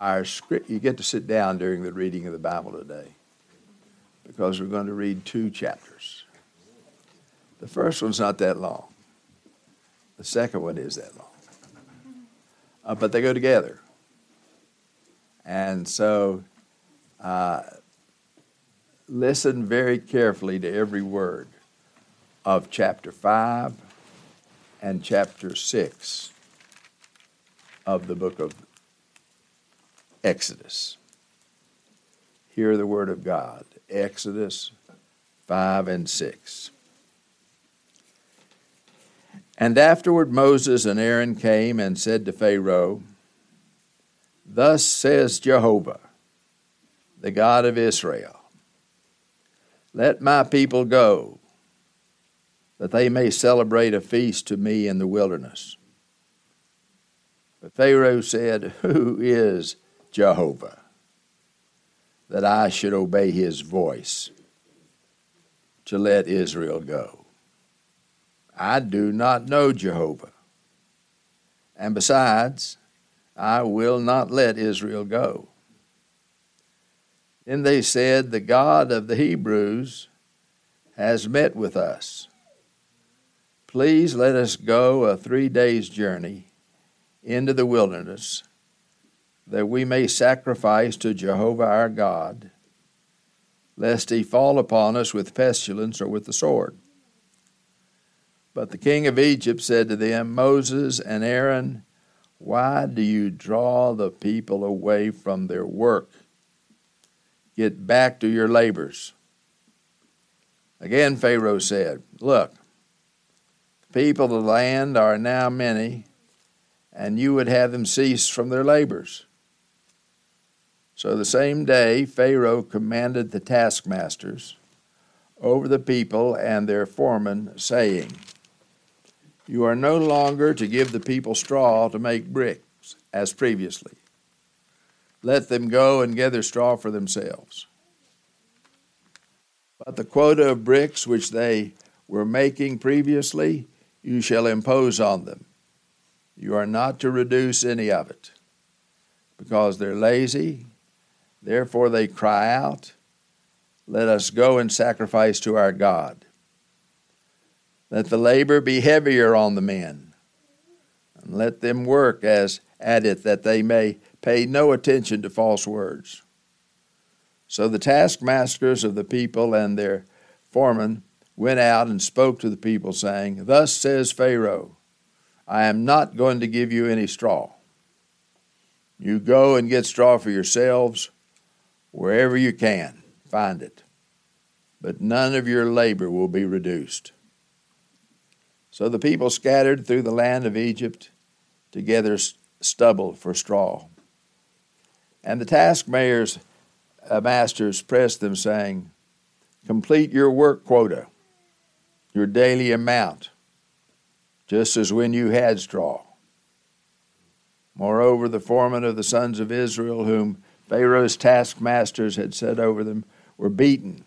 our script, you get to sit down during the reading of the Bible today because we're going to read two chapters. The first one's not that long, the second one is that long. Uh, but they go together. And so uh, listen very carefully to every word of chapter 5 and chapter 6 of the book of Exodus. Hear the word of God. Exodus 5 and 6. And afterward Moses and Aaron came and said to Pharaoh, Thus says Jehovah, the God of Israel, Let my people go, that they may celebrate a feast to me in the wilderness. But Pharaoh said, Who is Jehovah, that I should obey his voice to let Israel go. I do not know Jehovah. And besides, I will not let Israel go. Then they said, The God of the Hebrews has met with us. Please let us go a three days' journey into the wilderness that we may sacrifice to Jehovah our God, lest he fall upon us with pestilence or with the sword. But the king of Egypt said to them, Moses and Aaron, why do you draw the people away from their work? Get back to your labors. Again, Pharaoh said, Look, the people of the land are now many, and you would have them cease from their labors. So the same day, Pharaoh commanded the taskmasters over the people and their foremen, saying, You are no longer to give the people straw to make bricks, as previously. Let them go and gather straw for themselves. But the quota of bricks which they were making previously, you shall impose on them. You are not to reduce any of it, because they're lazy Therefore they cry out, Let us go and sacrifice to our God. Let the labor be heavier on the men, and let them work as at it, that they may pay no attention to false words. So the taskmasters of the people and their foremen went out and spoke to the people, saying, Thus says Pharaoh, I am not going to give you any straw. You go and get straw for yourselves wherever you can, find it. But none of your labor will be reduced. So the people scattered through the land of Egypt to gather stubble for straw. And the taskmasters uh, masters pressed them, saying, Complete your work quota, your daily amount, just as when you had straw. Moreover, the foreman of the sons of Israel, whom Pharaoh's taskmasters had set over them were beaten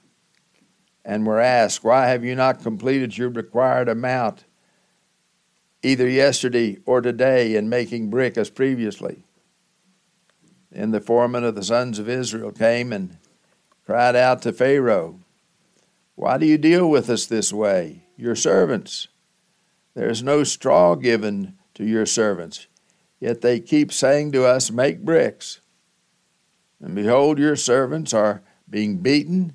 and were asked, Why have you not completed your required amount either yesterday or today in making brick as previously? Then the foreman of the sons of Israel came and cried out to Pharaoh, Why do you deal with us this way, your servants? There is no straw given to your servants, yet they keep saying to us, Make bricks. And behold, your servants are being beaten,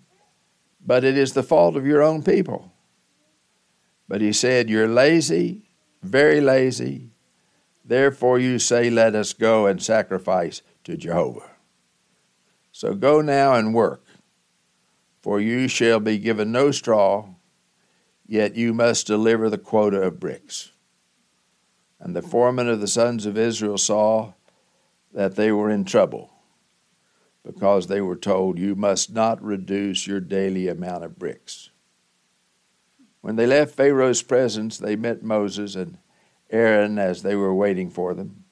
but it is the fault of your own people. But he said, You're lazy, very lazy. Therefore you say, Let us go and sacrifice to Jehovah. So go now and work, for you shall be given no straw, yet you must deliver the quota of bricks. And the foreman of the sons of Israel saw that they were in trouble because they were told, You must not reduce your daily amount of bricks. When they left Pharaoh's presence, they met Moses and Aaron as they were waiting for them.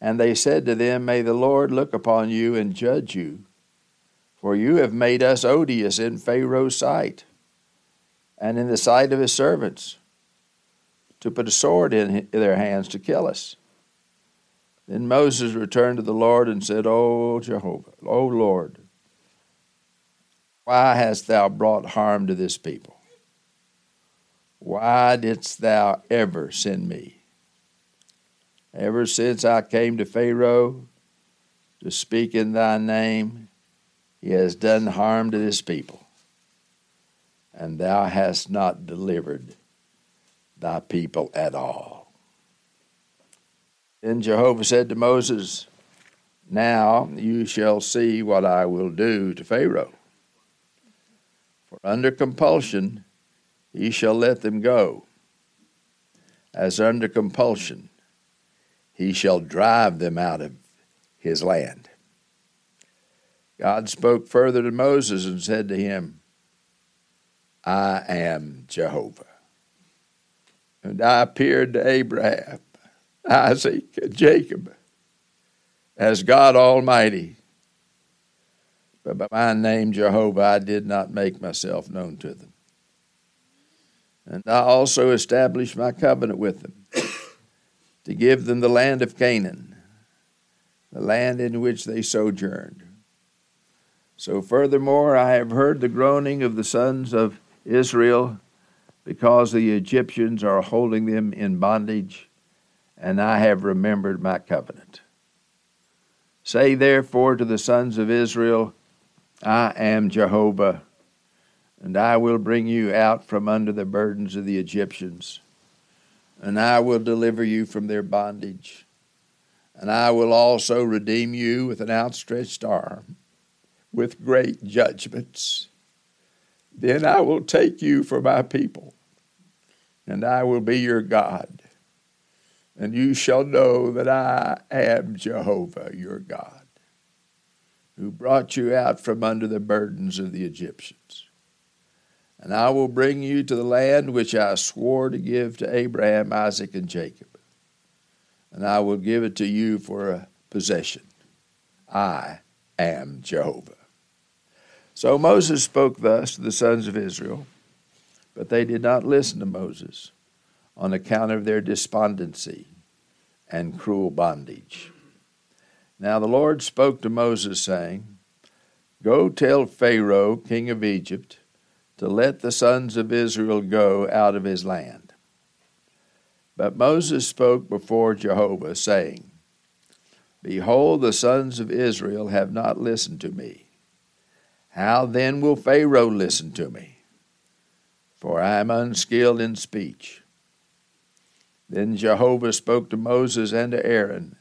And they said to them, May the Lord look upon you and judge you, for you have made us odious in Pharaoh's sight and in the sight of his servants, to put a sword in their hands to kill us. Then Moses returned to the Lord and said, O Jehovah, O Lord, why hast thou brought harm to this people? Why didst thou ever send me? Ever since I came to Pharaoh to speak in thy name, he has done harm to this people, and thou hast not delivered thy people at all. Then Jehovah said to Moses, Now you shall see what I will do to Pharaoh. For under compulsion he shall let them go, as under compulsion he shall drive them out of his land. God spoke further to Moses and said to him, I am Jehovah. And I appeared to Abraham Isaac, and Jacob as God Almighty. But by my name, Jehovah, I did not make myself known to them. And I also established my covenant with them to give them the land of Canaan, the land in which they sojourned. So, furthermore, I have heard the groaning of the sons of Israel because the Egyptians are holding them in bondage and I have remembered my covenant. Say therefore to the sons of Israel, I am Jehovah, and I will bring you out from under the burdens of the Egyptians, and I will deliver you from their bondage, and I will also redeem you with an outstretched arm, with great judgments. Then I will take you for my people, and I will be your God and you shall know that I am Jehovah your God, who brought you out from under the burdens of the Egyptians. And I will bring you to the land which I swore to give to Abraham, Isaac, and Jacob. And I will give it to you for a possession. I am Jehovah. So Moses spoke thus to the sons of Israel, but they did not listen to Moses on account of their despondency and cruel bondage. Now the Lord spoke to Moses, saying, Go tell Pharaoh, king of Egypt, to let the sons of Israel go out of his land. But Moses spoke before Jehovah, saying, Behold, the sons of Israel have not listened to me. How then will Pharaoh listen to me? For I am unskilled in speech. Then Jehovah spoke to Moses and to Aaron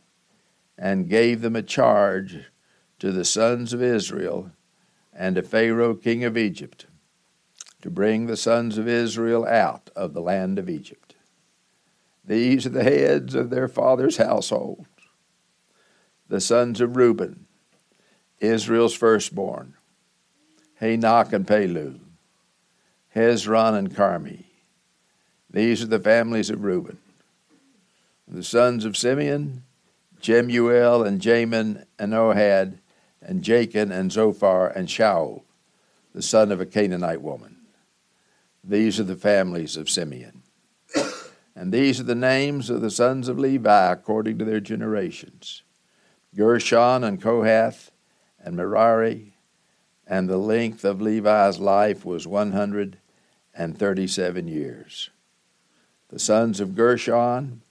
and gave them a charge to the sons of Israel and to Pharaoh, king of Egypt, to bring the sons of Israel out of the land of Egypt. These are the heads of their fathers' households the sons of Reuben, Israel's firstborn, Hanoch and Pallu, Hezron and Carmi. These are the families of Reuben. The sons of Simeon, Jemuel and Jamin and Ohad, and Jachin and Zohar and Shaul, the son of a Canaanite woman. These are the families of Simeon. And these are the names of the sons of Levi according to their generations Gershon and Kohath and Merari, and the length of Levi's life was 137 years. The sons of Gershon,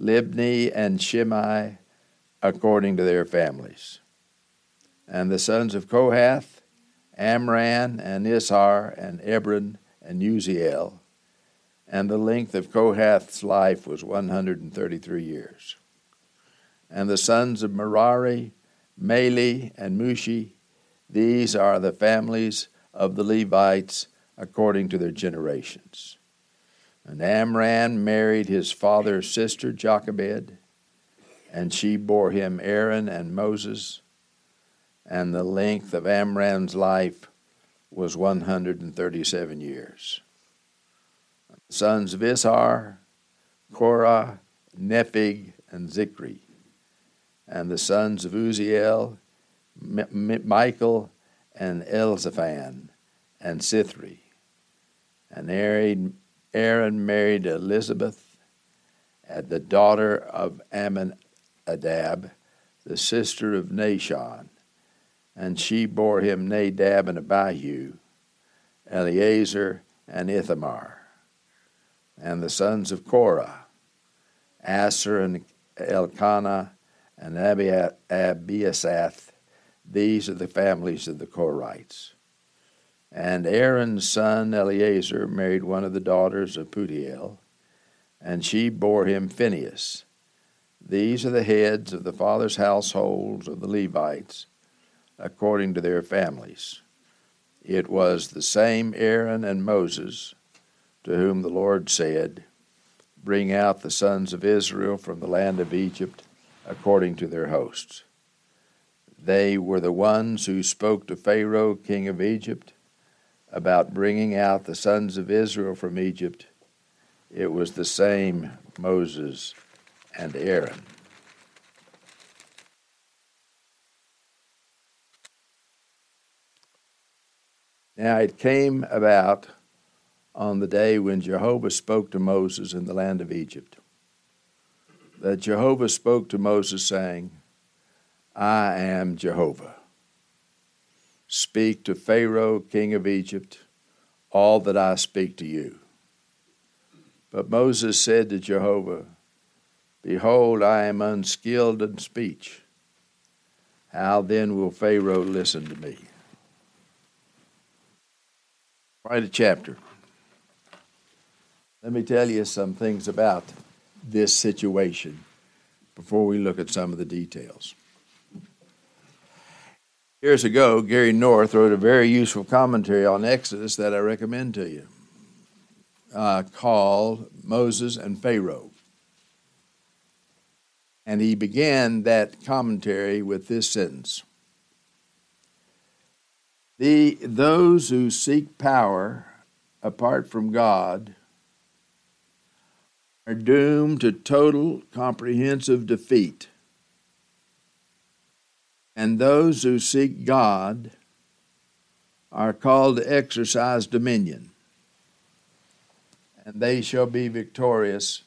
Libni and Shimei according to their families. And the sons of Kohath, Amram and Izhar and Hebron and Uzziel. And the length of Kohath's life was 133 years. And the sons of Merari, Mahli and Mushi, these are the families of the Levites according to their generations. And Amram married his father's sister Jochebed, and she bore him Aaron and Moses. And the length of Amram's life was 137 years. Sons of Izhar, Korah, Nepheg, and Zikri. And the sons of Uzziel, Mishael, and Elzaphan, and Sithri. And Aaron Aaron married Elisheba, the daughter of Ammon, Adab, the sister of Nahshon, and she bore him Nadab and Abihu, Eleazar and Ithamar, and the sons of Korah, Assir and Elkanah and Abiasaph. These are the families of the Korhites. And Aaron's son Eleazar married one of the daughters of Putiel, and she bore him Phinehas. These are the heads of the fathers' households of the Levites, according to their families. It was the same Aaron and Moses to whom the Lord said, Bring out the sons of Israel from the land of Egypt according to their hosts. They were the ones who spoke to Pharaoh, king of Egypt, about bringing out the sons of Israel from Egypt. It was the same Moses and Aaron. Now it came about on the day when Jehovah spoke to Moses in the land of Egypt that Jehovah spoke to Moses, saying, I am Jehovah. Speak to Pharaoh, king of Egypt, all that I speak to you. But Moses said to Jehovah, Behold, I am unskilled in speech. How then will Pharaoh listen to me? Write a chapter. Let me tell you some things about this situation before we look at some of the details. Years ago, Gary North wrote a very useful commentary on Exodus that I recommend to you, uh, called Moses and Pharaoh. And he began that commentary with this sentence the, Those who seek power apart from God are doomed to total comprehensive defeat. And those who seek God are called to exercise dominion, and they shall be victorious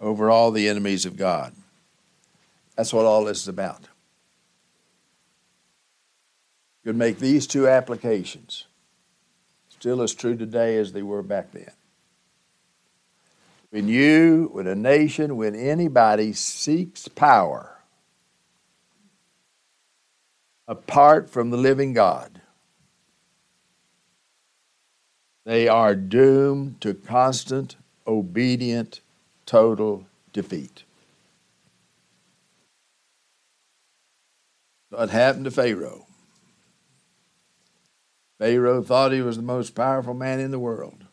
over all the enemies of God. That's what all this is about. You could make these two applications, still as true today as they were back then. When you, when a nation, when anybody seeks power apart from the living God, they are doomed to constant, obedient, total defeat. What happened to Pharaoh? Pharaoh thought he was the most powerful man in the world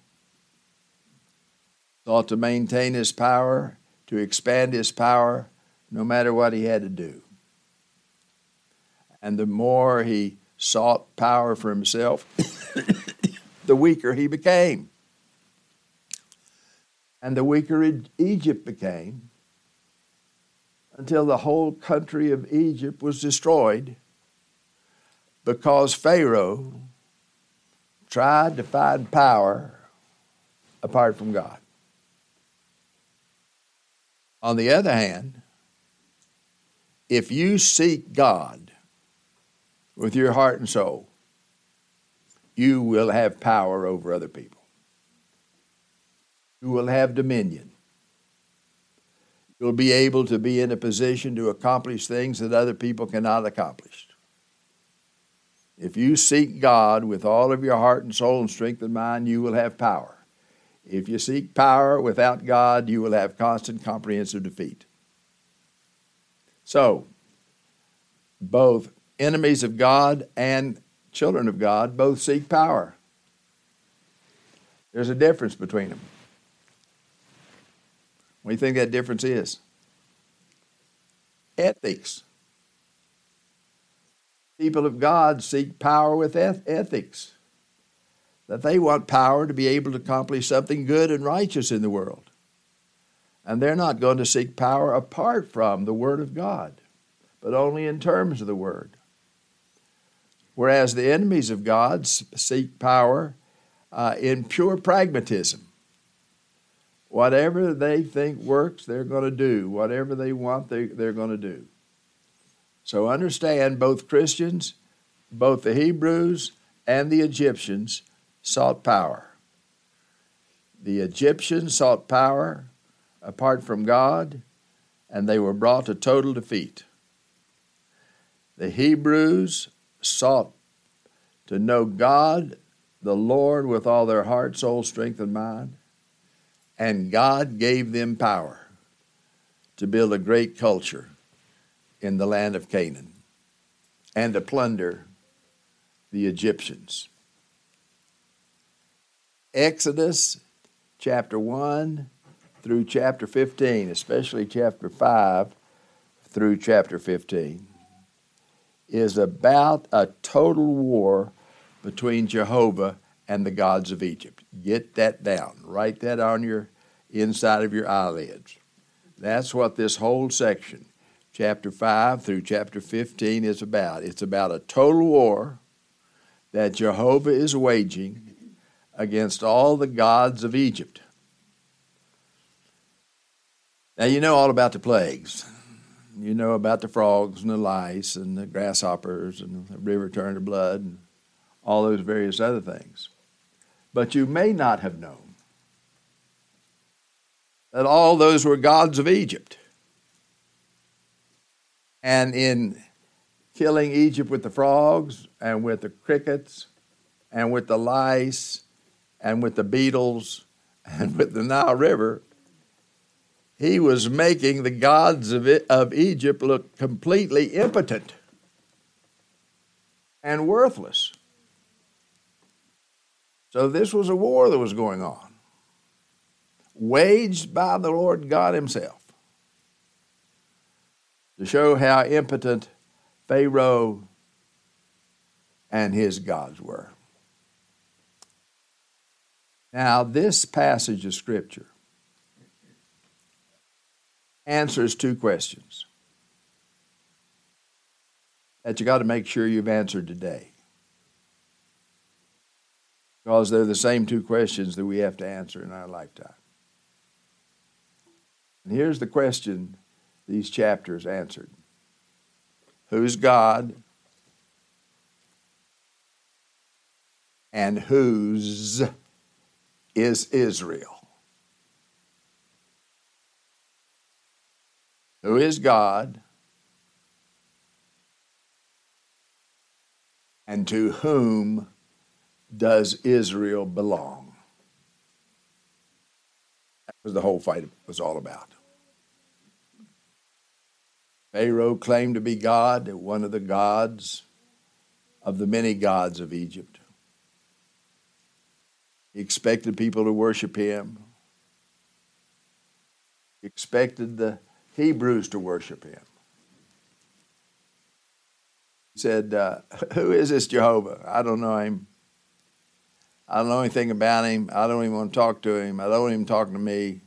thought to maintain his power, to expand his power, no matter what he had to do. And the more he sought power for himself, the weaker he became. And the weaker Egypt became until the whole country of Egypt was destroyed because Pharaoh tried to find power apart from God. On the other hand, if you seek God with your heart and soul, you will have power over other people. You will have dominion. You'll be able to be in a position to accomplish things that other people cannot accomplish. If you seek God with all of your heart and soul and strength and mind, you will have power. If you seek power without God, you will have constant comprehensive defeat. So, both enemies of God and children of God both seek power. There's a difference between them. What do you think that difference is? Ethics. People of God seek power with ethics that they want power to be able to accomplish something good and righteous in the world. And they're not going to seek power apart from the Word of God, but only in terms of the Word. Whereas the enemies of God seek power uh, in pure pragmatism, Whatever they think works, they're going to do. Whatever they want, they, they're going to do. So understand both Christians, both the Hebrews and the Egyptians sought power. The Egyptians sought power apart from God, and they were brought to total defeat. The Hebrews sought to know God, the Lord, with all their heart, soul, strength, and mind, and God gave them power to build a great culture in the land of Canaan and to plunder the Egyptians. Exodus chapter 1 through chapter 15, especially chapter 5 through chapter 15, is about a total war between Jehovah and the gods of Egypt. Get that down. Write that on your inside of your eyelids. That's what this whole section, chapter 5 through chapter 15, is about. It's about a total war that Jehovah is waging against all the gods of Egypt. Now, you know all about the plagues. You know about the frogs and the lice and the grasshoppers and the river turned to blood and all those various other things. But you may not have known that all those were gods of Egypt. And in killing Egypt with the frogs and with the crickets and with the lice and with the beetles and with the Nile River, he was making the gods of, it, of Egypt look completely impotent and worthless. So, this was a war that was going on, waged by the Lord God Himself to show how impotent Pharaoh and his gods were. Now, this passage of Scripture answers two questions that you got to make sure you've answered today. Because they're the same two questions that we have to answer in our lifetime. And here's the question these chapters answered Who's God? And whose is Israel? Who is God, and to whom does Israel belong? That was the whole fight was all about. Pharaoh claimed to be God, one of the gods of the many gods of Egypt. He expected people to worship him. He expected the Hebrews to worship him. He said, uh, Who is this Jehovah? I don't know him. I don't know anything about him. I don't even want to talk to him. I don't even talk to me.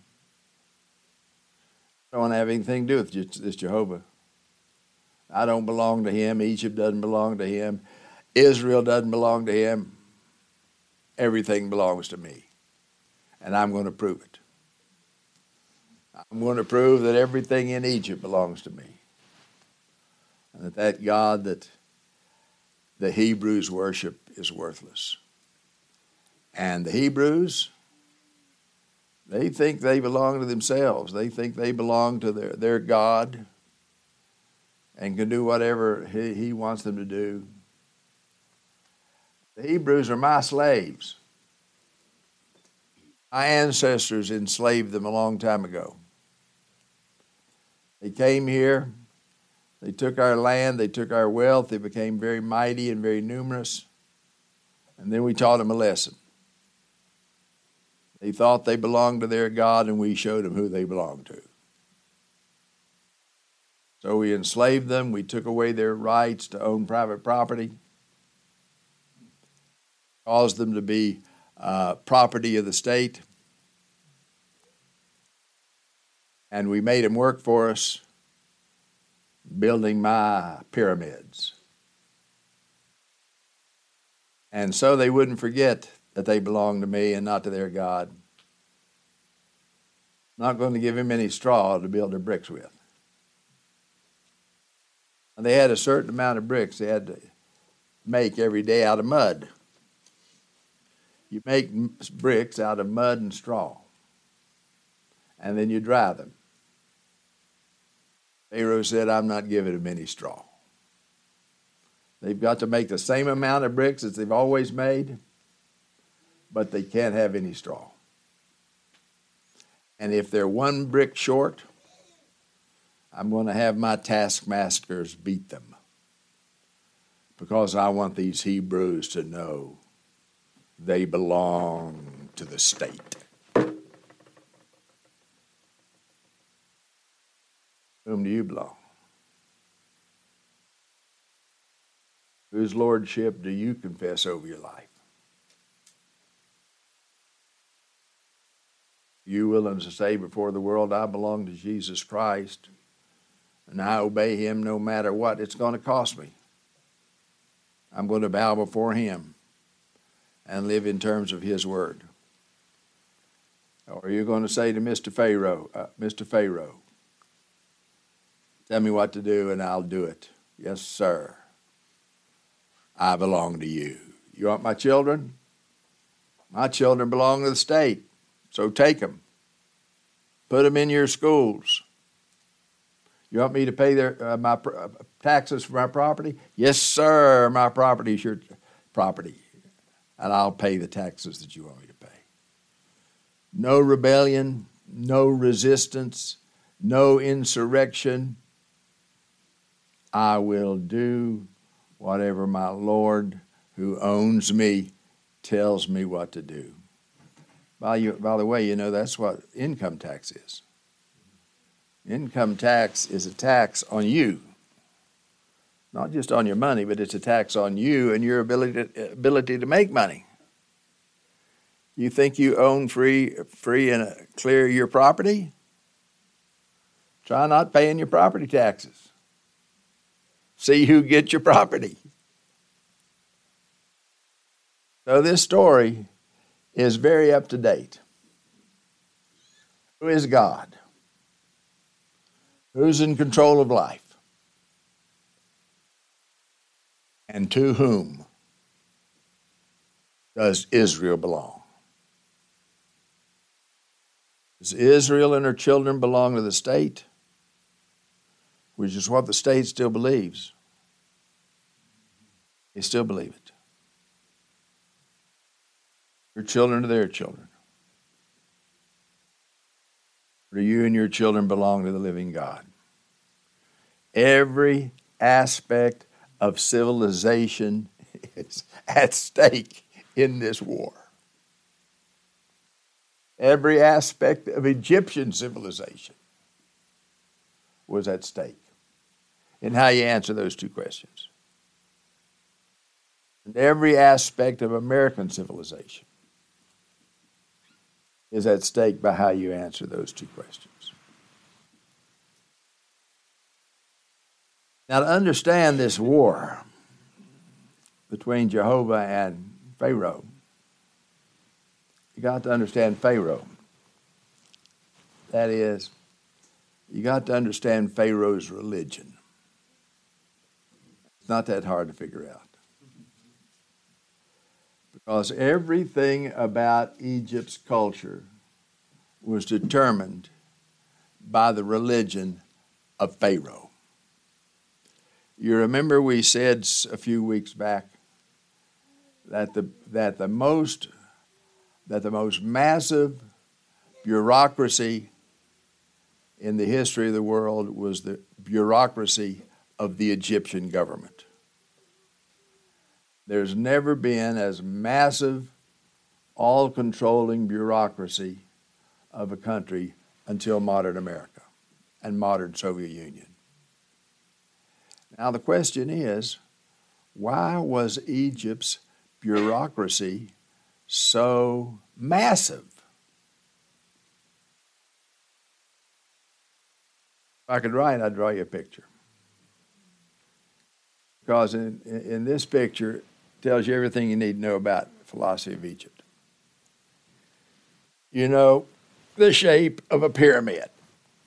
I don't want to have anything to do with this Jehovah. I don't belong to him. Egypt doesn't belong to him. Israel doesn't belong to him. Everything belongs to me. And I'm going to prove it. I'm going to prove that everything in Egypt belongs to me. And that that God that the Hebrews worship is worthless. And the Hebrews, they think they belong to themselves. They think they belong to their, their God and can do whatever he, he wants them to do. The Hebrews are my slaves. My ancestors enslaved them a long time ago. They came here, they took our land, they took our wealth, they became very mighty and very numerous, and then we taught them a lesson. They thought they belonged to their God, and we showed them who they belonged to. So we enslaved them, we took away their rights to own private property, caused them to be uh, property of the state. And we made him work for us building my pyramids. And so they wouldn't forget that they belonged to me and not to their God. Not going to give him any straw to build their bricks with. And they had a certain amount of bricks they had to make every day out of mud. You make bricks out of mud and straw, and then you dry them. Pharaoh said, I'm not giving them any straw. They've got to make the same amount of bricks as they've always made, but they can't have any straw. And if they're one brick short, I'm going to have my taskmasters beat them because I want these Hebrews to know they belong to the state. Whom do you belong? Whose lordship do you confess over your life? You willing to say before the world, I belong to Jesus Christ and I obey him no matter what it's going to cost me. I'm going to bow before him and live in terms of his word. Or are you going to say to Mr. Pharaoh, uh, Mr. Pharaoh, tell me what to do and I'll do it. Yes, sir. I belong to you. You want my children? My children belong to the state, so take them. Put them in your schools. You want me to pay their uh, my uh, taxes for my property? Yes, sir. My property is your property, and I'll pay the taxes that you want me to pay. No rebellion, no resistance, no insurrection. I will do whatever my Lord, who owns me, tells me what to do. By, you, by the way, you know that's what income tax is. Income tax is a tax on you, not just on your money, but it's a tax on you and your ability to, ability to make money. You think you own free, free and clear your property? Try not paying your property taxes. See who gets your property. So this story is very up to date. Who is God? Who's in control of life? And to whom does Israel belong? Does Israel and her children belong to the state? Which is what the state still believes. They still believe it. Your children are their children. Do you and your children belong to the living God? Every aspect of civilization is at stake in this war. Every aspect of Egyptian civilization was at stake in how you answer those two questions. And every aspect of American civilization is at stake by how you answer those two questions. Now, to understand this war between Jehovah and Pharaoh, you got to understand Pharaoh. That is, you got to understand Pharaoh's religion. Not that hard to figure out. Because everything about Egypt's culture was determined by the religion of Pharaoh. You remember we said a few weeks back that the, that the most that the most massive bureaucracy in the history of the world was the bureaucracy of the Egyptian government. There's never been as massive, all controlling bureaucracy of a country until modern America and modern Soviet Union. Now, the question is why was Egypt's bureaucracy so massive? If I could write, I'd draw you a picture. Because in, in this picture, tells you everything you need to know about philosophy of Egypt. You know, the shape of a pyramid,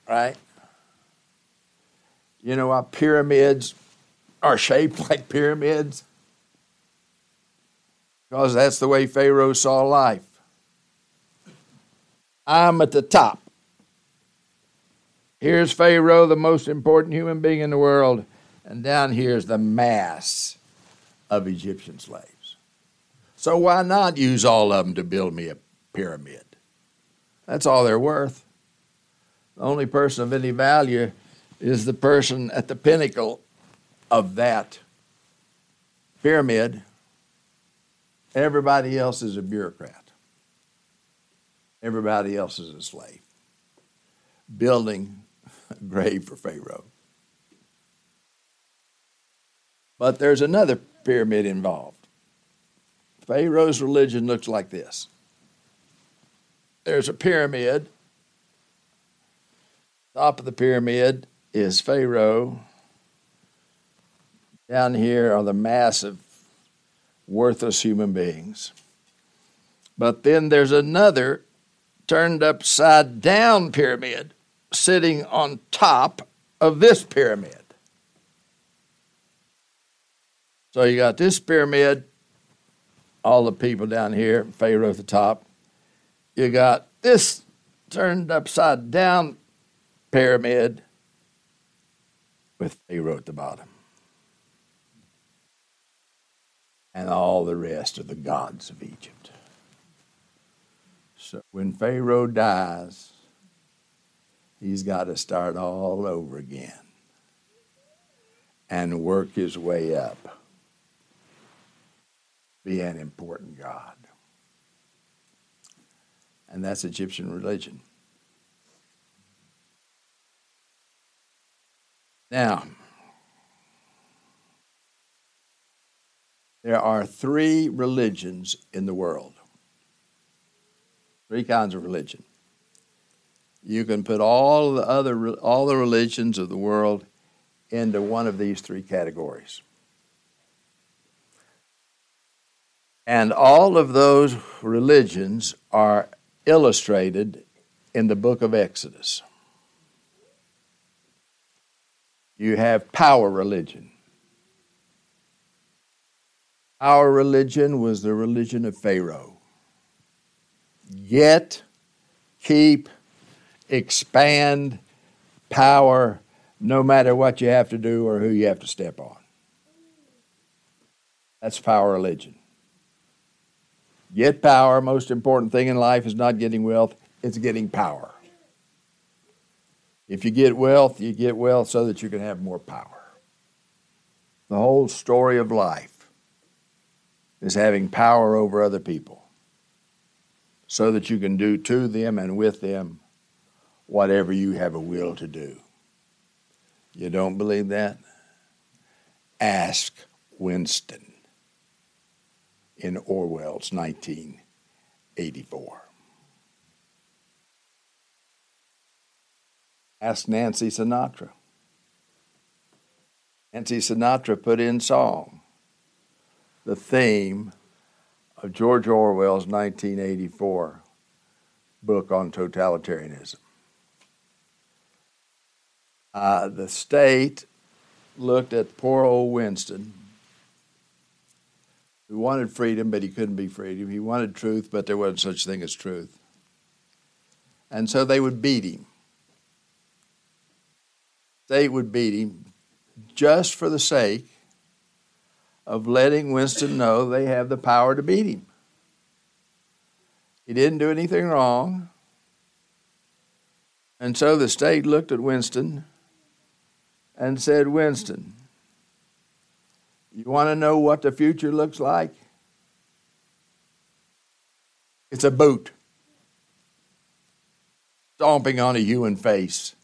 right? You know why pyramids are shaped like pyramids? Because that's the way Pharaoh saw life. I'm at the top. Here's Pharaoh, the most important human being in the world, and down here's the mass of Egyptian slaves. So why not use all of them to build me a pyramid? That's all they're worth. The only person of any value is the person at the pinnacle of that pyramid. Everybody else is a bureaucrat. Everybody else is a slave. Building a grave for Pharaoh. But there's another pyramid involved. Pharaoh's religion looks like this there's a pyramid. Top of the pyramid is Pharaoh. Down here are the massive, worthless human beings. But then there's another turned upside down pyramid sitting on top of this pyramid. So you got this pyramid, all the people down here, Pharaoh at the top. You got this turned upside down pyramid with Pharaoh at the bottom. And all the rest are the gods of Egypt. So when Pharaoh dies, he's got to start all over again and work his way up. Be an important God. And that's Egyptian religion. Now, there are three religions in the world. Three kinds of religion. You can put all the other all the religions of the world into one of these three categories. And all of those religions are illustrated in the book of Exodus. You have power religion. Our religion was the religion of Pharaoh. Get, keep, expand power no matter what you have to do or who you have to step on. That's power religion. Get power. Most important thing in life is not getting wealth, it's getting power. If you get wealth, you get wealth so that you can have more power. The whole story of life is having power over other people so that you can do to them and with them whatever you have a will to do. You don't believe that? Ask Winston in Orwell's 1984. Ask Nancy Sinatra. Nancy Sinatra put in song the theme of George Orwell's 1984 book on totalitarianism. Uh, the state looked at poor old Winston, who wanted freedom, but he couldn't be freedom. He wanted truth, but there wasn't such thing as truth. And so they would beat him state would beat him just for the sake of letting Winston know they have the power to beat him. He didn't do anything wrong. And so the state looked at Winston and said, Winston, you want to know what the future looks like? It's a boot stomping on a human face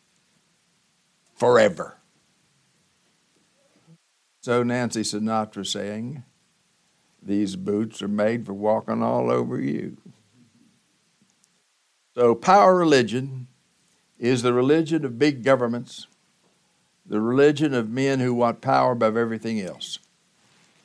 forever. So Nancy Sinatra saying, These boots are made for walking all over you. So, power religion is the religion of big governments, the religion of men who want power above everything else.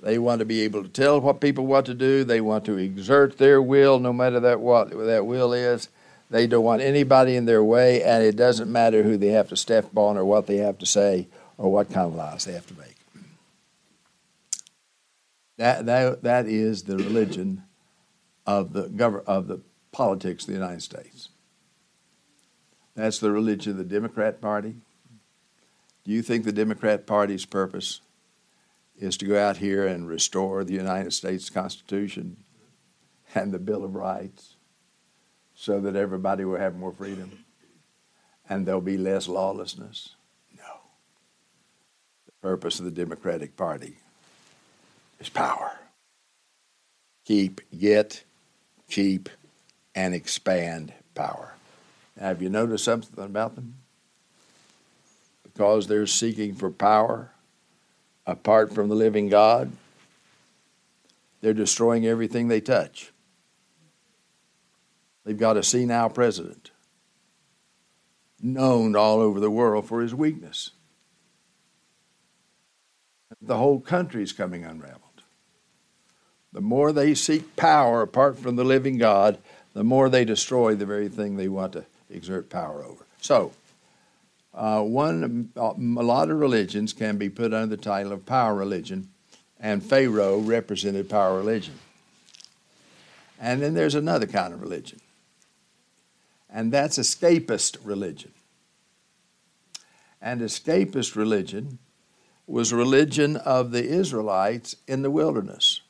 They want to be able to tell what people what to do. They want to exert their will, no matter that what that will is. They don't want anybody in their way, and it doesn't matter who they have to step on or what they have to say or what kind of lies they have to make. That, that, that is the religion of the, gov- of the politics of the United States. That's the religion of the Democrat Party. Do you think the Democrat Party's purpose is to go out here and restore the United States Constitution and the Bill of Rights so that everybody will have more freedom and there'll be less lawlessness? No. The purpose of the Democratic Party is power. Keep, get, keep, and expand power. Now, have you noticed something about them? Because they're seeking for power apart from the living God, they're destroying everything they touch. They've got a senile president, known all over the world for his weakness. The whole country is coming unraveled. The more they seek power apart from the living God, the more they destroy the very thing they want to exert power over. So, uh, one, uh, a lot of religions can be put under the title of power religion, and Pharaoh represented power religion. And then there's another kind of religion, and that's escapist religion. And escapist religion was religion of the Israelites in the wilderness.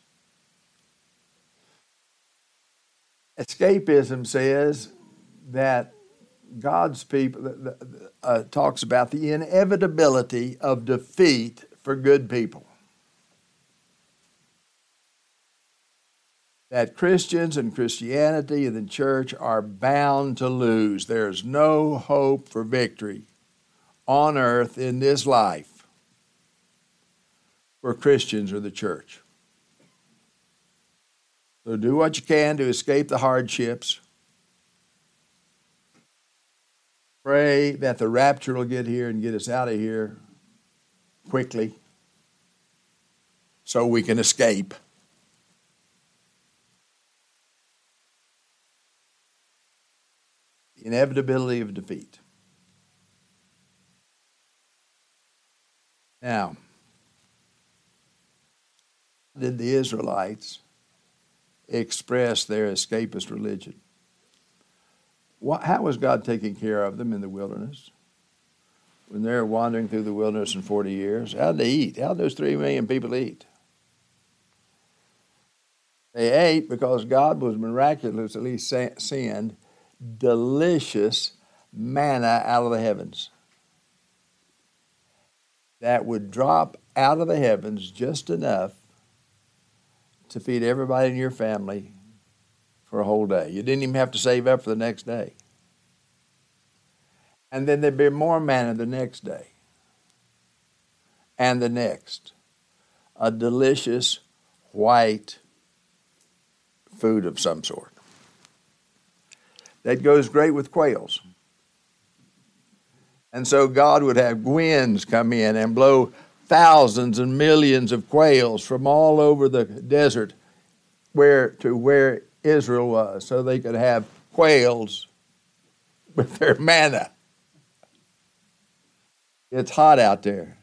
Escapism says that God's people uh, talks about the inevitability of defeat for good people. That Christians and Christianity and the church are bound to lose. There's no hope for victory on earth in this life for Christians or the church. So do what you can to escape the hardships Pray that the rapture will get here and get us out of here quickly so we can escape. The inevitability of defeat. Now, did the Israelites express their escapist religion? What, how was God taking care of them in the wilderness? When they were wandering through the wilderness in 40 years, how did they eat? How did those 3 million people eat? They ate because God was miraculously send delicious manna out of the heavens that would drop out of the heavens just enough to feed everybody in your family for a whole day. You didn't even have to save up for the next day. And then there'd be more manna the next day. And the next. A delicious white food of some sort. That goes great with quails. And so God would have winds come in and blow thousands and millions of quails from all over the desert where to where Israel was so they could have quails with their manna. It's hot out there.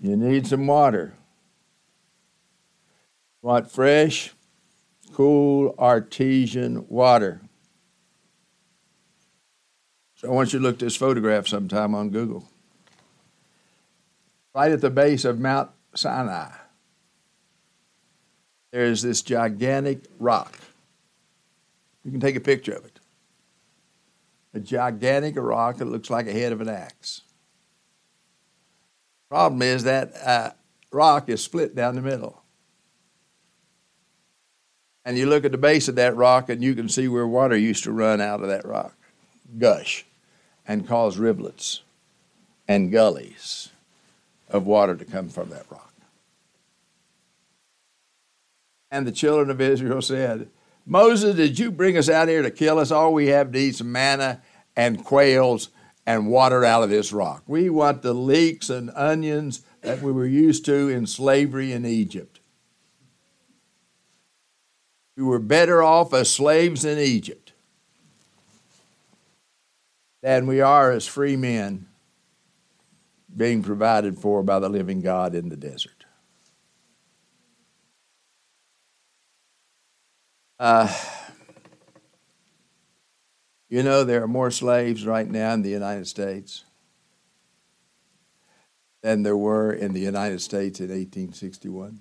You need some water. Want fresh, cool, artesian water. So I want you to look at this photograph sometime on Google. Right at the base of Mount Sinai there's this gigantic rock. You can take a picture of it. A gigantic rock that looks like a head of an axe. Problem is that uh, rock is split down the middle. And you look at the base of that rock and you can see where water used to run out of that rock, gush, and cause rivulets and gullies of water to come from that rock. And the children of Israel said, Moses, did you bring us out here to kill us? All we have to eat is manna and quails and water out of this rock. We want the leeks and onions that we were used to in slavery in Egypt. We were better off as slaves in Egypt. than we are as free men being provided for by the living God in the desert. Uh, you know, there are more slaves right now in the United States than there were in the United States in 1861.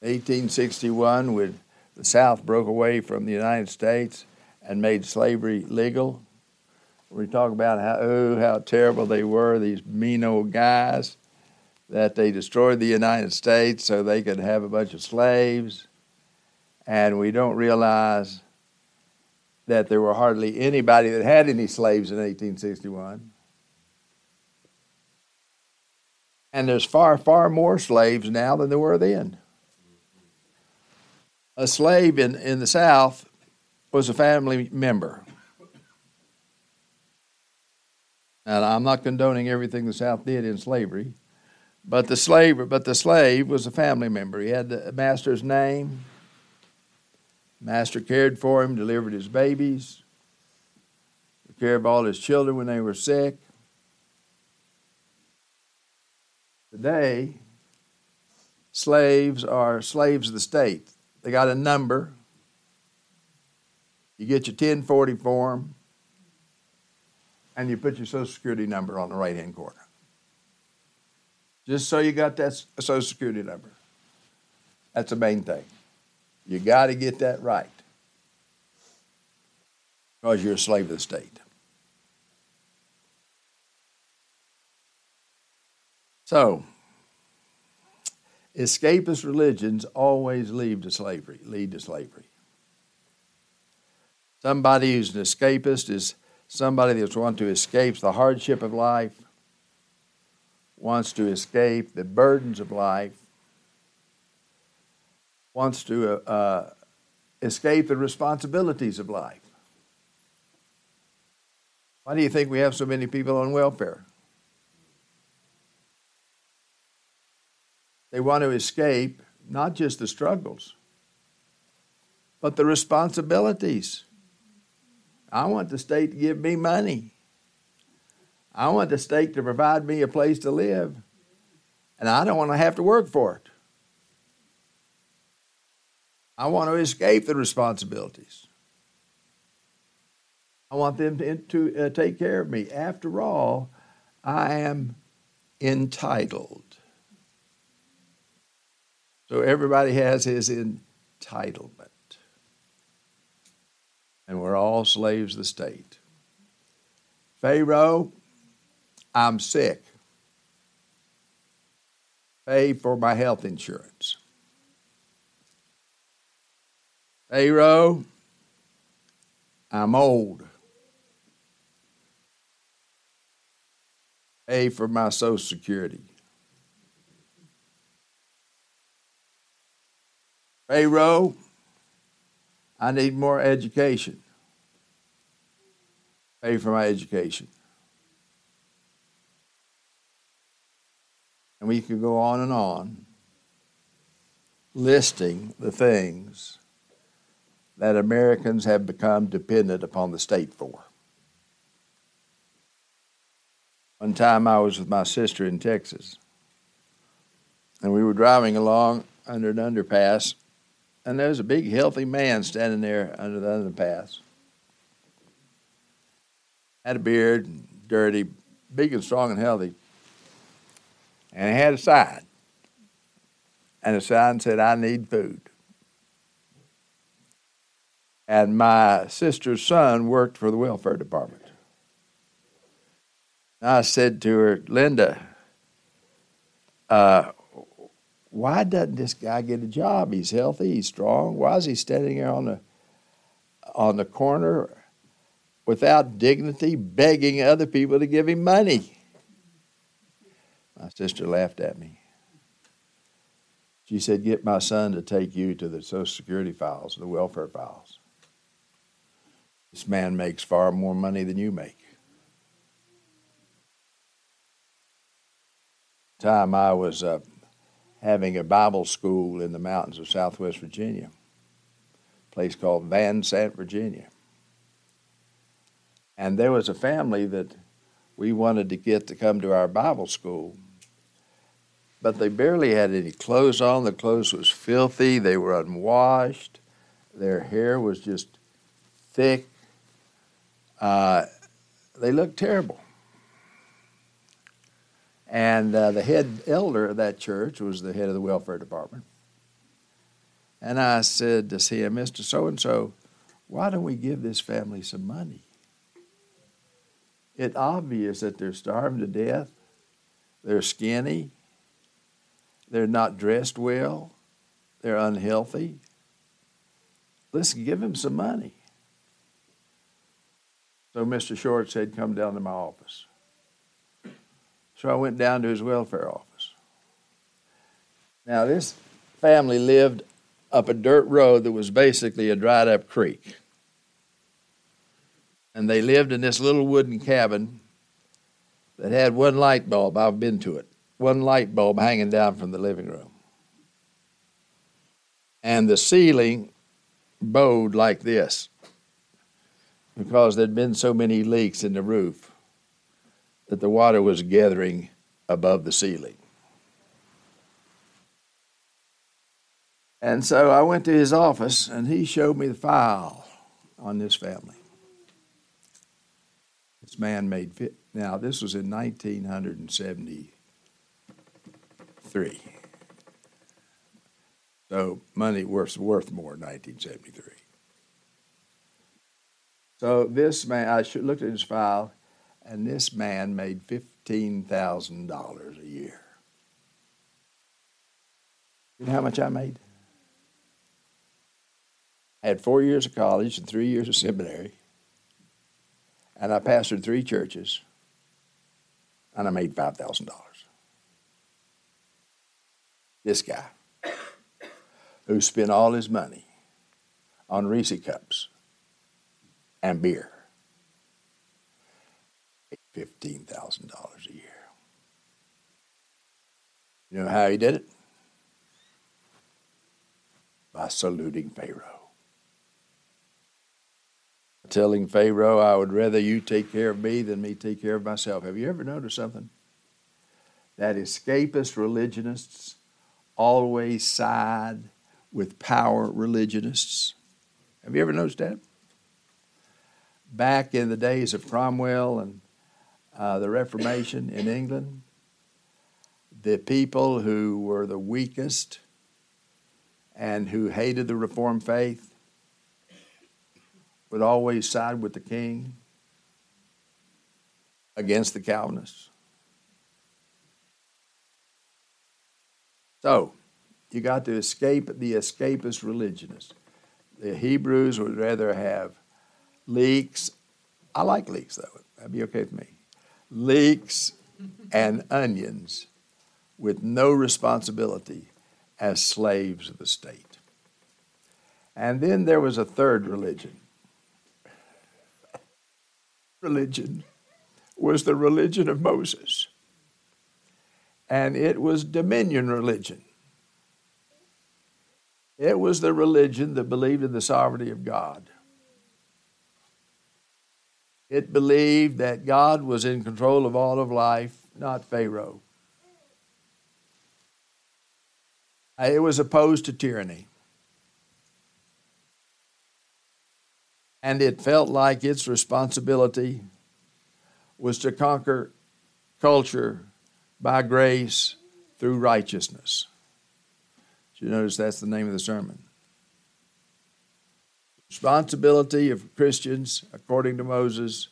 1861, when the South broke away from the United States and made slavery legal, we talk about how oh how terrible they were, these mean old guys, that they destroyed the United States so they could have a bunch of slaves, and we don't realize that there were hardly anybody that had any slaves in 1861. And there's far, far more slaves now than there were then. A slave in, in the South was a family member. And I'm not condoning everything the South did in slavery, but the slave, but the slave was a family member. He had the master's name. Master cared for him, delivered his babies, took care of all his children when they were sick. Today, slaves are slaves of the state. They got a number. You get your 1040 form, and you put your Social Security number on the right hand corner. Just so you got that Social Security number. That's the main thing. You got to get that right because you're a slave of the state. So, escapist religions always lead to slavery, lead to slavery. Somebody who's an escapist is somebody that's want to escape the hardship of life, wants to escape the burdens of life, wants to uh, uh, escape the responsibilities of life. Why do you think we have so many people on welfare? They want to escape not just the struggles, but the responsibilities. I want the state to give me money. I want the state to provide me a place to live. And I don't want to have to work for it. I want to escape the responsibilities. I want them to, to uh, take care of me. After all, I am entitled. So everybody has his entitlement. And we're all slaves of the state. Pharaoh, I'm sick. Pay for my health insurance. Pharaoh, I'm old. Pay for my Social Security. Pharaoh, I need more education. Pay for my education. And we could go on and on listing the things that Americans have become dependent upon the state for. One time I was with my sister in Texas, and we were driving along under an underpass, and there was a big, healthy man standing there under the underpass. Had a beard, dirty, big and strong and healthy, and he had a sign. And the sign said, I need food. And my sister's son worked for the welfare department. And I said to her, Linda, uh, why doesn't this guy get a job? He's healthy, he's strong. Why is he standing there on the on the corner without dignity, begging other people to give him money? My sister laughed at me. She said, Get my son to take you to the Social Security files, the welfare files. This man makes far more money than you make. Time I was uh, having a Bible school in the mountains of Southwest Virginia. a place called Vansant, Virginia. And there was a family that we wanted to get to come to our Bible school. But they barely had any clothes on. The clothes was filthy. They were unwashed. Their hair was just thick. Uh, they looked terrible. And uh, the head elder of that church was the head of the welfare department. And I said to him, Mr. So and so, why don't we give this family some money? It's obvious that they're starving to death, they're skinny, they're not dressed well, they're unhealthy. Let's give them some money. So Mr. Short said, Come down to my office. So I went down to his welfare office. Now, this family lived up a dirt road that was basically a dried up creek. And they lived in this little wooden cabin that had one light bulb. I've been to it. One light bulb hanging down from the living room. And the ceiling bowed like this because there'd been so many leaks in the roof that the water was gathering above the ceiling. And so I went to his office and he showed me the file on this family. This man made fit. Now, this was in 1973. So money was worth more in 1973. So this man, I looked at his file, and this man made $15,000 a year. You know how much I made? I had four years of college and three years of seminary, and I pastored three churches, and I made $5,000. This guy, who spent all his money on Reese cups and beer, $15,000 a year. You know how he did it? By saluting Pharaoh telling Pharaoh, I would rather you take care of me than me take care of myself. Have you ever noticed something? That escapist religionists always side with power religionists. Have you ever noticed that? Back in the days of Cromwell and uh, the Reformation in England, the people who were the weakest and who hated the Reformed faith would always side with the king against the Calvinists. So, you got to escape the escapist religionists. The Hebrews would rather have leeks. I like leeks, though. That'd be okay with me. Leeks and onions with no responsibility as slaves of the state. And then there was a third religion religion was the religion of Moses, and it was dominion religion. It was the religion that believed in the sovereignty of God. It believed that God was in control of all of life, not Pharaoh. It was opposed to tyranny. and it felt like its responsibility was to conquer culture by grace through righteousness. Did you notice that's the name of the sermon? Responsibility of Christians, according to Moses,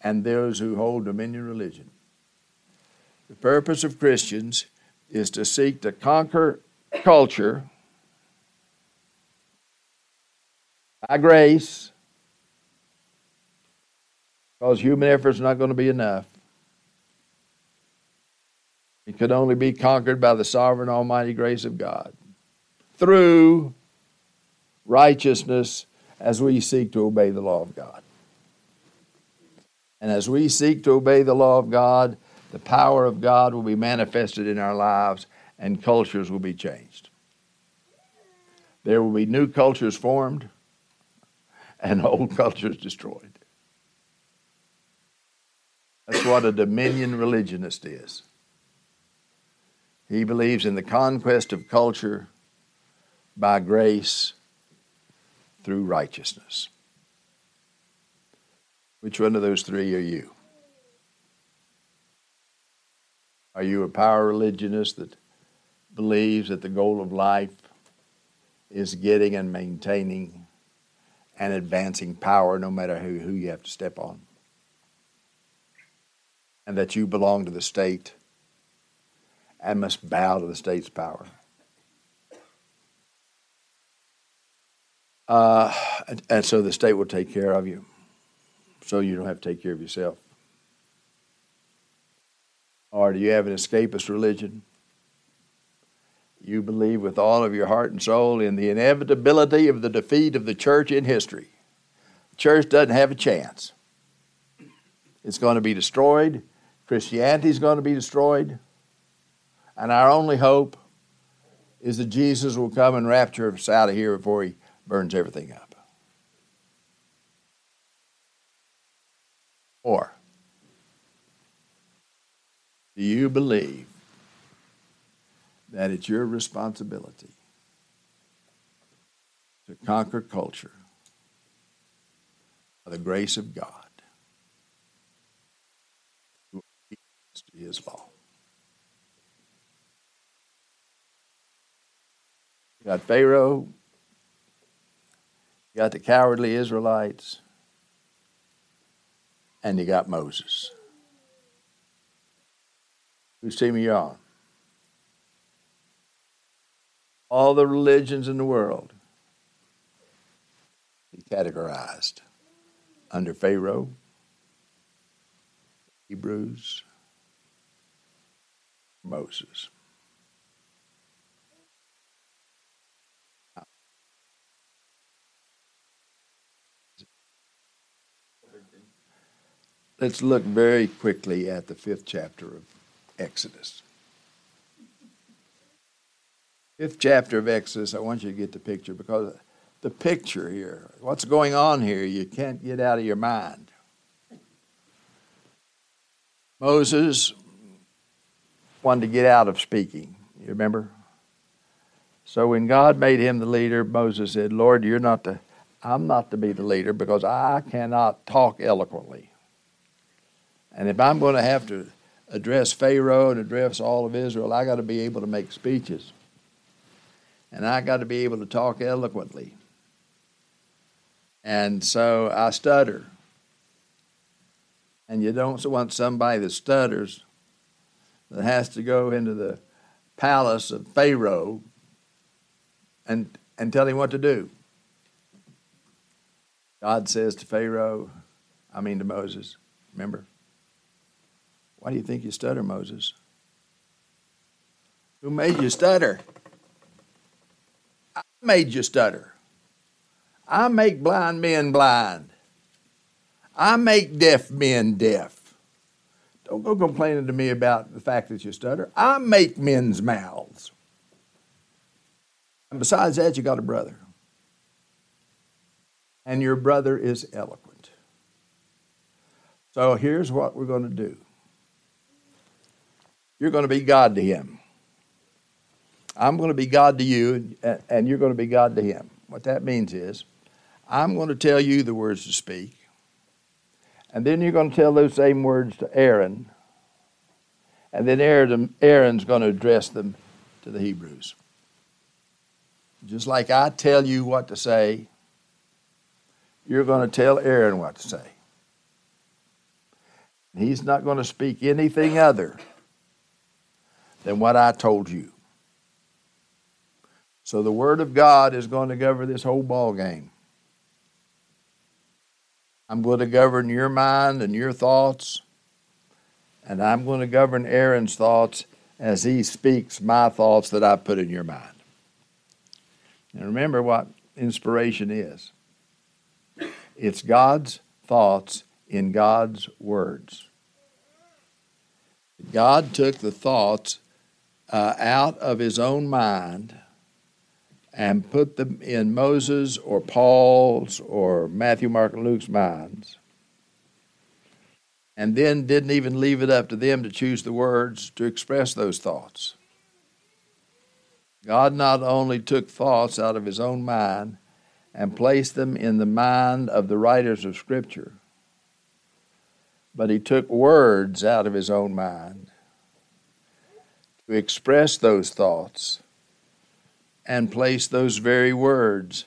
and those who hold dominion religion. The purpose of Christians is to seek to conquer culture by grace because human effort is not going to be enough. It could only be conquered by the sovereign, almighty grace of God through righteousness as we seek to obey the law of God. And as we seek to obey the law of God, the power of God will be manifested in our lives and cultures will be changed. There will be new cultures formed and old cultures destroyed. That's what a dominion religionist is. He believes in the conquest of culture by grace through righteousness. Which one of those three are you? Are you a power religionist that believes that the goal of life is getting and maintaining and advancing power no matter who, who you have to step on? And that you belong to the state and must bow to the state's power? Uh, and, and so the state will take care of you, so you don't have to take care of yourself. Or do you have an escapist religion? You believe with all of your heart and soul in the inevitability of the defeat of the church in history. The church doesn't have a chance. It's going to be destroyed. Christianity is going to be destroyed. And our only hope is that Jesus will come and rapture us out of here before he burns everything up. Or, do you believe that it's your responsibility to conquer culture by the grace of God to his law? Got Pharaoh you got the cowardly Israelites, and you got Moses. Whose team are you on? All the religions in the world he categorized under Pharaoh, Hebrews, Moses. Let's look very quickly at the fifth chapter of Exodus. Fifth chapter of Exodus, I want you to get the picture because the picture here, what's going on here, you can't get out of your mind. Moses wanted to get out of speaking. You remember? So when God made him the leader, Moses said, Lord, you're not the I'm not to be the leader because I cannot talk eloquently. And if I'm going to have to address Pharaoh and address all of Israel, I got to be able to make speeches. And I got to be able to talk eloquently. And so I stutter. And you don't want somebody that stutters that has to go into the palace of Pharaoh and, and tell him what to do. God says to Pharaoh, I mean to Moses, remember? Why do you think you stutter, Moses? Who made you stutter? I made you stutter. I make blind men blind. I make deaf men deaf. Don't go complaining to me about the fact that you stutter. I make men's mouths. And besides that, you got a brother. And your brother is eloquent. So here's what we're going to do you're going to be God to him. I'm going to be God to you, and you're going to be God to him. What that means is, I'm going to tell you the words to speak, and then you're going to tell those same words to Aaron, and then Aaron, Aaron's going to address them to the Hebrews. Just like I tell you what to say, you're going to tell Aaron what to say. He's not going to speak anything other than what I told you. So the Word of God is going to govern this whole ball game. I'm going to govern your mind and your thoughts, and I'm going to govern Aaron's thoughts as he speaks my thoughts that I put in your mind. And remember what inspiration is it's God's thoughts in God's words. God took the thoughts uh, out of his own mind and put them in Moses or Paul's or Matthew, Mark, and Luke's minds, and then didn't even leave it up to them to choose the words to express those thoughts. God not only took thoughts out of his own mind and placed them in the mind of the writers of Scripture, but he took words out of his own mind to express those thoughts and place those very words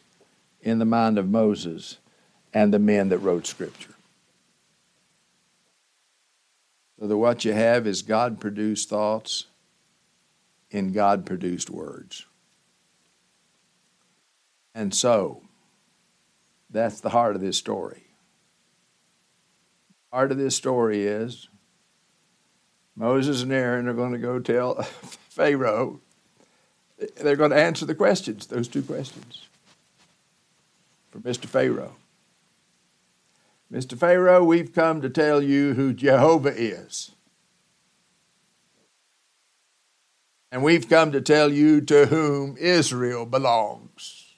in the mind of Moses and the men that wrote Scripture. So that what you have is God produced thoughts in God produced words. And so, that's the heart of this story. Part of this story is Moses and Aaron are going to go tell Pharaoh. They're going to answer the questions, those two questions, for Mr. Pharaoh. Mr. Pharaoh, we've come to tell you who Jehovah is. And we've come to tell you to whom Israel belongs.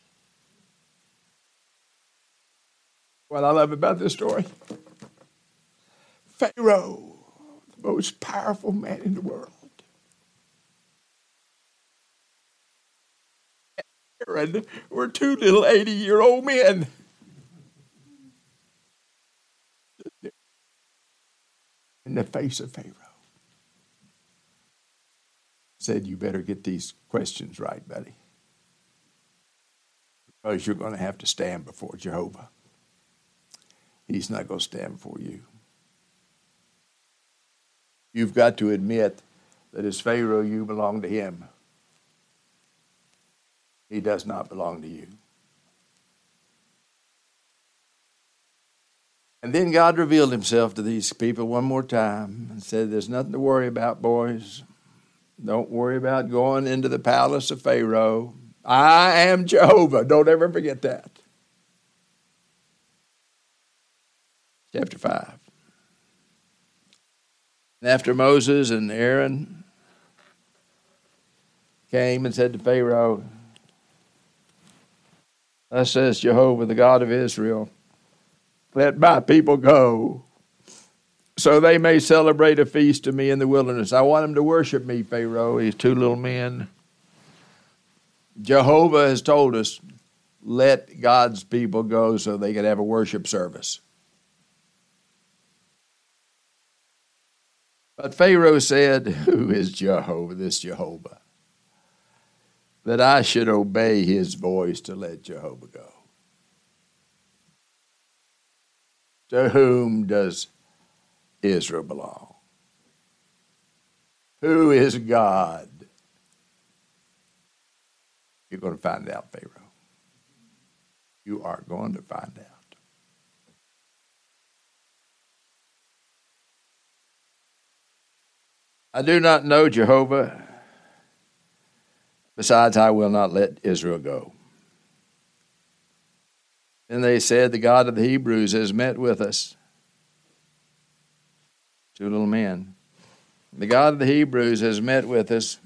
What I love about this story Pharaoh, most powerful man in the world. Aaron were two little 80 year old men. In the face of Pharaoh said, You better get these questions right, buddy. Because you're going to have to stand before Jehovah. He's not going to stand before you. You've got to admit that as Pharaoh, you belong to him. He does not belong to you. And then God revealed himself to these people one more time and said, There's nothing to worry about, boys. Don't worry about going into the palace of Pharaoh. I am Jehovah. Don't ever forget that. Chapter 5. And after Moses and Aaron came and said to Pharaoh, Thus says Jehovah, the God of Israel, let my people go so they may celebrate a feast to me in the wilderness. I want them to worship me, Pharaoh, these two little men. Jehovah has told us, let God's people go so they can have a worship service. But Pharaoh said, Who is Jehovah, this Jehovah? That I should obey his voice to let Jehovah go. To whom does Israel belong? Who is God? You're going to find out, Pharaoh. You are going to find out. I do not know Jehovah. Besides, I will not let Israel go. And they said, The God of the Hebrews has met with us two little men. The God of the Hebrews has met with us.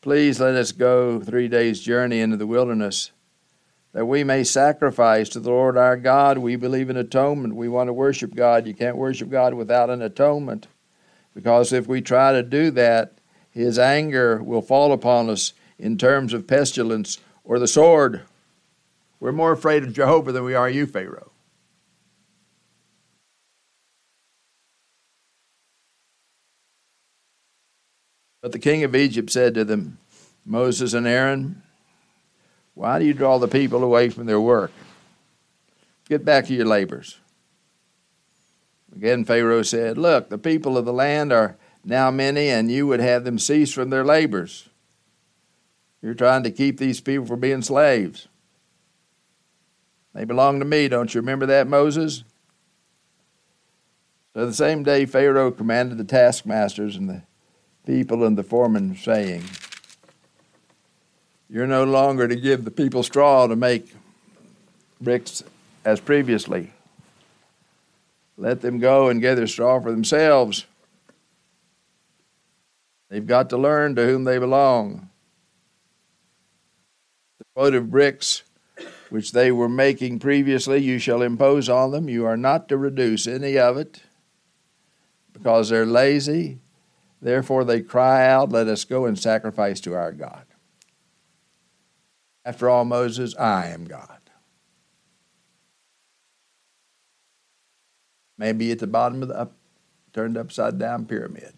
Please let us go three days' journey into the wilderness that we may sacrifice to the Lord our God. We believe in atonement. We want to worship God. You can't worship God without an atonement because if we try to do that, his anger will fall upon us in terms of pestilence or the sword. We're more afraid of Jehovah than we are you, Pharaoh. But the king of Egypt said to them, Moses and Aaron, why do you draw the people away from their work? Get back to your labors. Again, Pharaoh said, Look, the people of the land are now many, and you would have them cease from their labors. You're trying to keep these people from being slaves. They belong to me. Don't you remember that, Moses? So the same day, Pharaoh commanded the taskmasters and the people and the foremen, saying, You're no longer to give the people straw to make bricks as previously. Let them go and gather straw for themselves. They've got to learn to whom they belong. The quote of bricks which they were making previously, you shall impose on them. You are not to reduce any of it because they're lazy. Therefore, they cry out, Let us go and sacrifice to our God. After all, Moses, I am God. Maybe at the bottom of the up, turned upside down pyramid.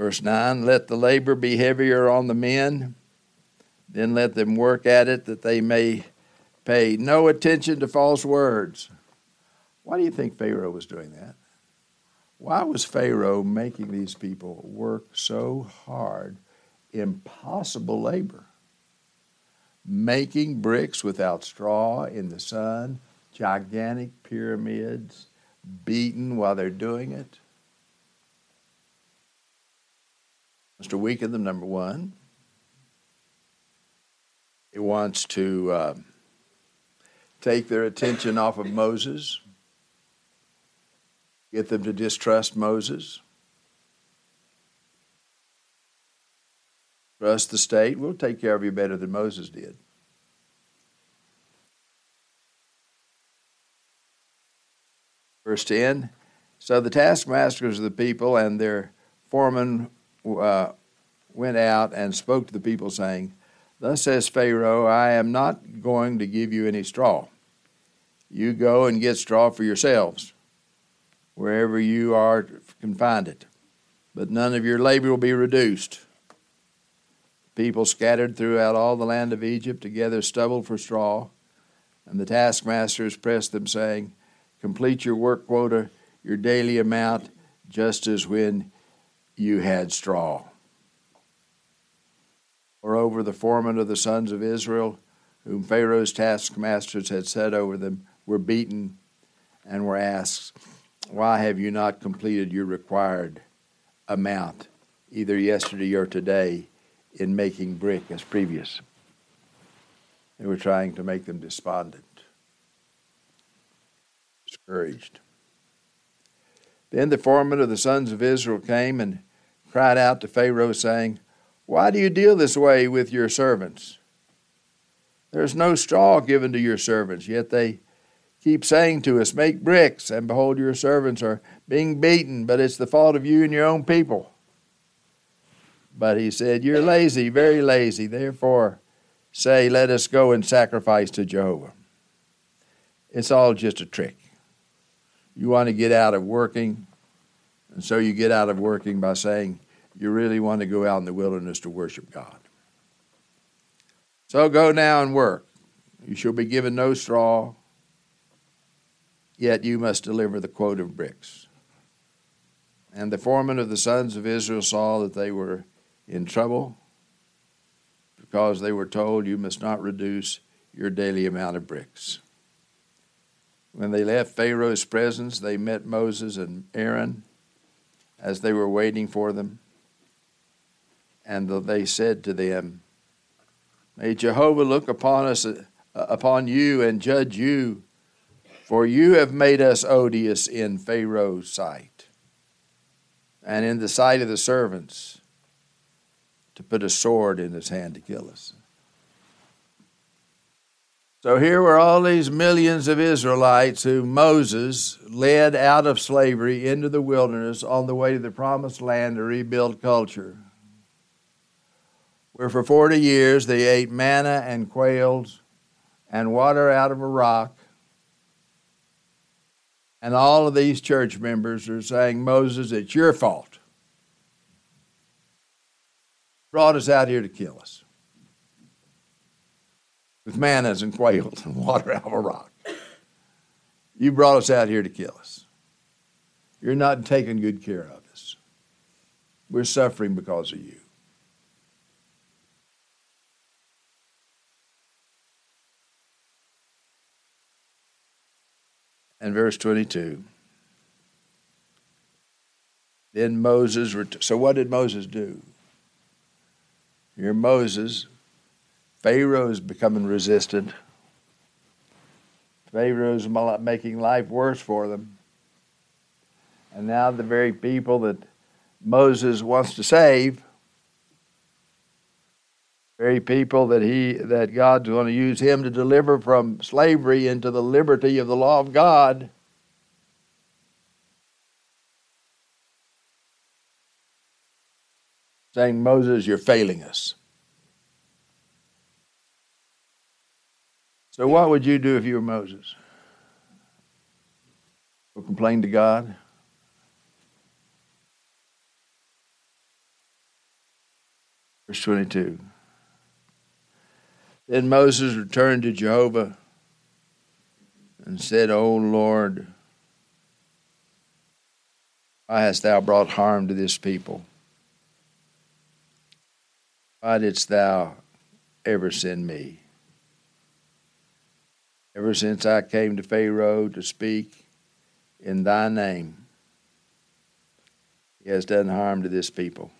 Verse 9 Let the labor be heavier on the men, then let them work at it that they may pay no attention to false words. Why do you think Pharaoh was doing that? Why was Pharaoh making these people work so hard? Impossible labor. Making bricks without straw in the sun, gigantic pyramids, beaten while they're doing it. Mr. weaken them, number one. He wants to uh, take their attention off of Moses, get them to distrust Moses. Trust the state. We'll take care of you better than Moses did. Verse 10 So the taskmasters of the people and their foremen uh, went out and spoke to the people, saying, Thus says Pharaoh, I am not going to give you any straw. You go and get straw for yourselves, wherever you are can find it. But none of your labor will be reduced. People scattered throughout all the land of Egypt to gather stubble for straw, and the taskmasters pressed them, saying, Complete your work quota, your daily amount, just as when you had straw. Moreover, the foremen of the sons of Israel, whom Pharaoh's taskmasters had set over them, were beaten and were asked, Why have you not completed your required amount, either yesterday or today, in making brick as previous? They were trying to make them despondent, discouraged. Then the foreman of the sons of Israel came and cried out to Pharaoh, saying, Why do you deal this way with your servants? There's no straw given to your servants, yet they keep saying to us, Make bricks, and behold, your servants are being beaten, but it's the fault of you and your own people. But he said, You're lazy, very lazy. Therefore, say, Let us go and sacrifice to Jehovah. It's all just a trick. You want to get out of working, and so you get out of working by saying you really want to go out in the wilderness to worship God. So go now and work. You shall be given no straw, yet you must deliver the quote of bricks. And the foreman of the sons of Israel saw that they were in trouble because they were told, You must not reduce your daily amount of bricks. When they left Pharaoh's presence, they met Moses and Aaron as they were waiting for them. And they said to them, May Jehovah look upon us, uh, upon you, and judge you, for you have made us odious in Pharaoh's sight, and in the sight of the servants, to put a sword in his hand to kill us. So here were all these millions of Israelites who Moses led out of slavery into the wilderness on the way to the promised land to rebuild culture. Where for 40 years they ate manna and quails and water out of a rock. And all of these church members are saying, Moses, it's your fault. Brought us out here to kill us with mannas and quails and water out of a rock. You brought us out here to kill us. You're not taking good care of us. We're suffering because of you. And verse 22. Then Moses, so what did Moses do? Here Moses Pharaoh is becoming resistant. Pharaoh's making life worse for them. And now the very people that Moses wants to save, very people that he that God's going to use him to deliver from slavery into the liberty of the law of God. Saying, Moses, you're failing us. So, what would you do if you were Moses? Or complain to God? Verse 22. Then Moses returned to Jehovah and said, O Lord, why hast thou brought harm to this people? Why didst thou ever send me? Ever since I came to Pharaoh to speak in thy name, he has done harm to this people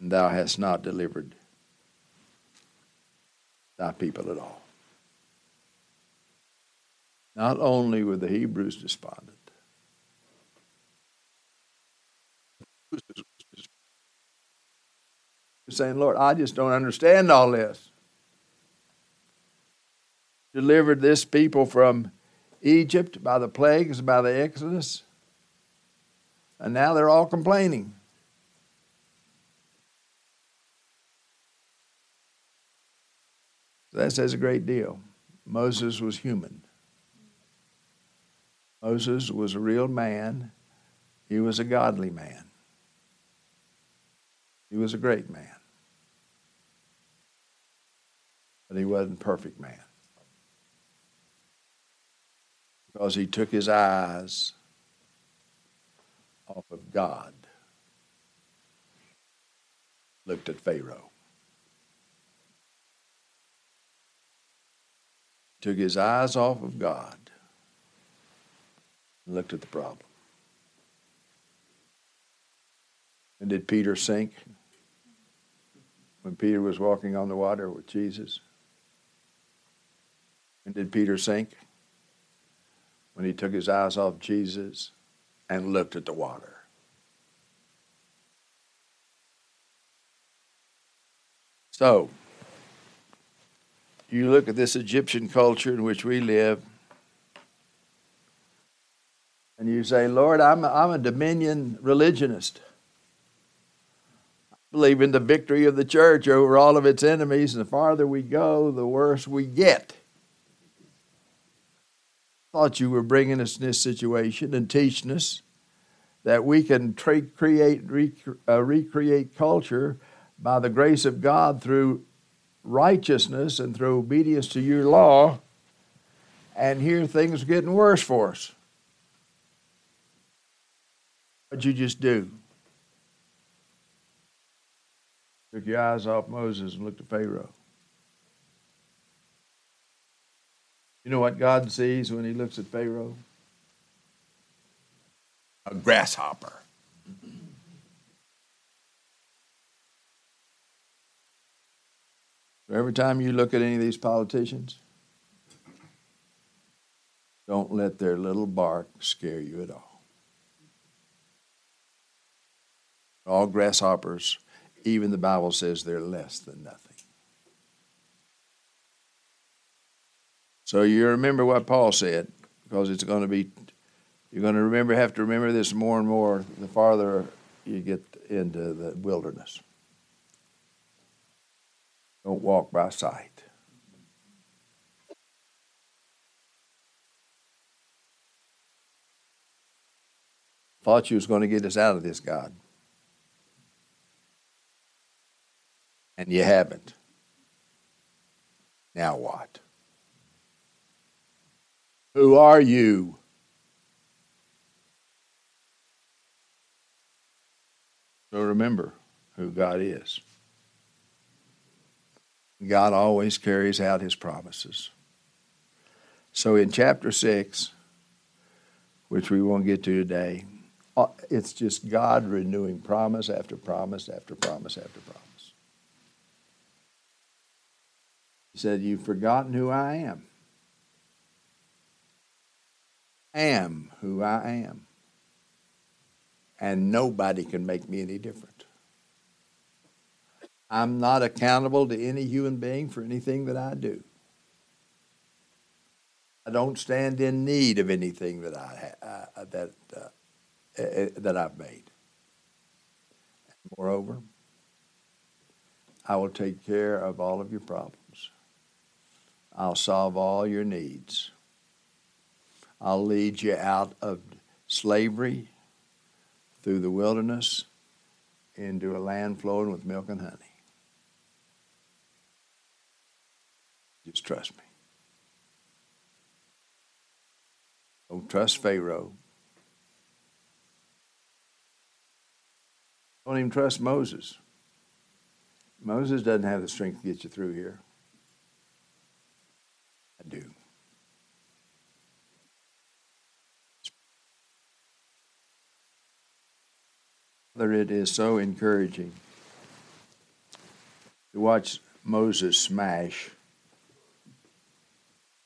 and thou hast not delivered thy people at all. Not only were the Hebrews despondent, saying, Lord, I just don't understand all this. Delivered this people from Egypt by the plagues, by the Exodus, and now they're all complaining. That says a great deal. Moses was human. Moses was a real man. He was a godly man. He was a great man. But he wasn't perfect man. Because he took his eyes off of God, looked at Pharaoh. took his eyes off of God and looked at the problem. And did Peter sink when Peter was walking on the water with Jesus? And did Peter sink when he took his eyes off Jesus and looked at the water? So, you look at this Egyptian culture in which we live, and you say, Lord, I'm a, I'm a dominion religionist. I believe in the victory of the church over all of its enemies, and the farther we go, the worse we get. Thought you were bringing us in this situation and teaching us that we can tra- create, rec- uh, recreate culture by the grace of God through righteousness and through obedience to your law, and here things are getting worse for us. What'd you just do? Took your eyes off Moses and looked at Pharaoh. You know what God sees when he looks at Pharaoh? A grasshopper. So Every time you look at any of these politicians, don't let their little bark scare you at all. All grasshoppers, even the Bible says they're less than nothing. So you remember what Paul said, because it's going to be, you're going to remember, have to remember this more and more the farther you get into the wilderness. Don't walk by sight. Thought you was going to get us out of this, God. And you haven't. Now what? Who are you? So remember who God is. God always carries out his promises. So in chapter 6, which we won't get to today, uh, it's just God renewing promise after promise after promise after promise. He said, You've forgotten who I am. Am who I am. And nobody can make me any different. I'm not accountable to any human being for anything that I do. I don't stand in need of anything that I uh, that uh, that I've made. Moreover, I will take care of all of your problems. I'll solve all your needs. I'll lead you out of slavery through the wilderness into a land flowing with milk and honey. Just trust me. Don't trust Pharaoh. Don't even trust Moses. Moses doesn't have the strength to get you through here. I do. Father, it is so encouraging to watch Moses smash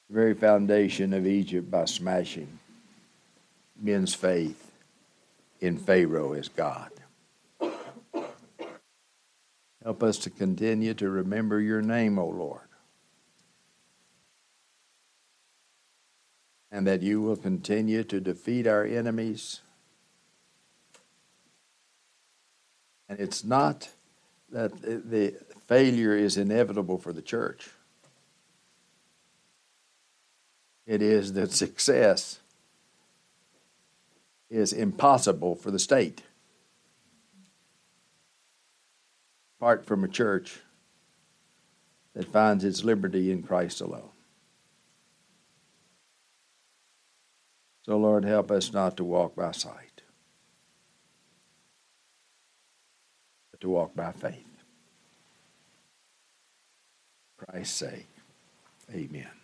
the very foundation of Egypt by smashing men's faith in Pharaoh as God. Help us to continue to remember your name, O Lord. And that you will continue to defeat our enemies. And it's not that the failure is inevitable for the church. It is that success is impossible for the state. apart from a church that finds its liberty in Christ alone. So, Lord, help us not to walk by sight, but to walk by faith. Christ's sake, amen.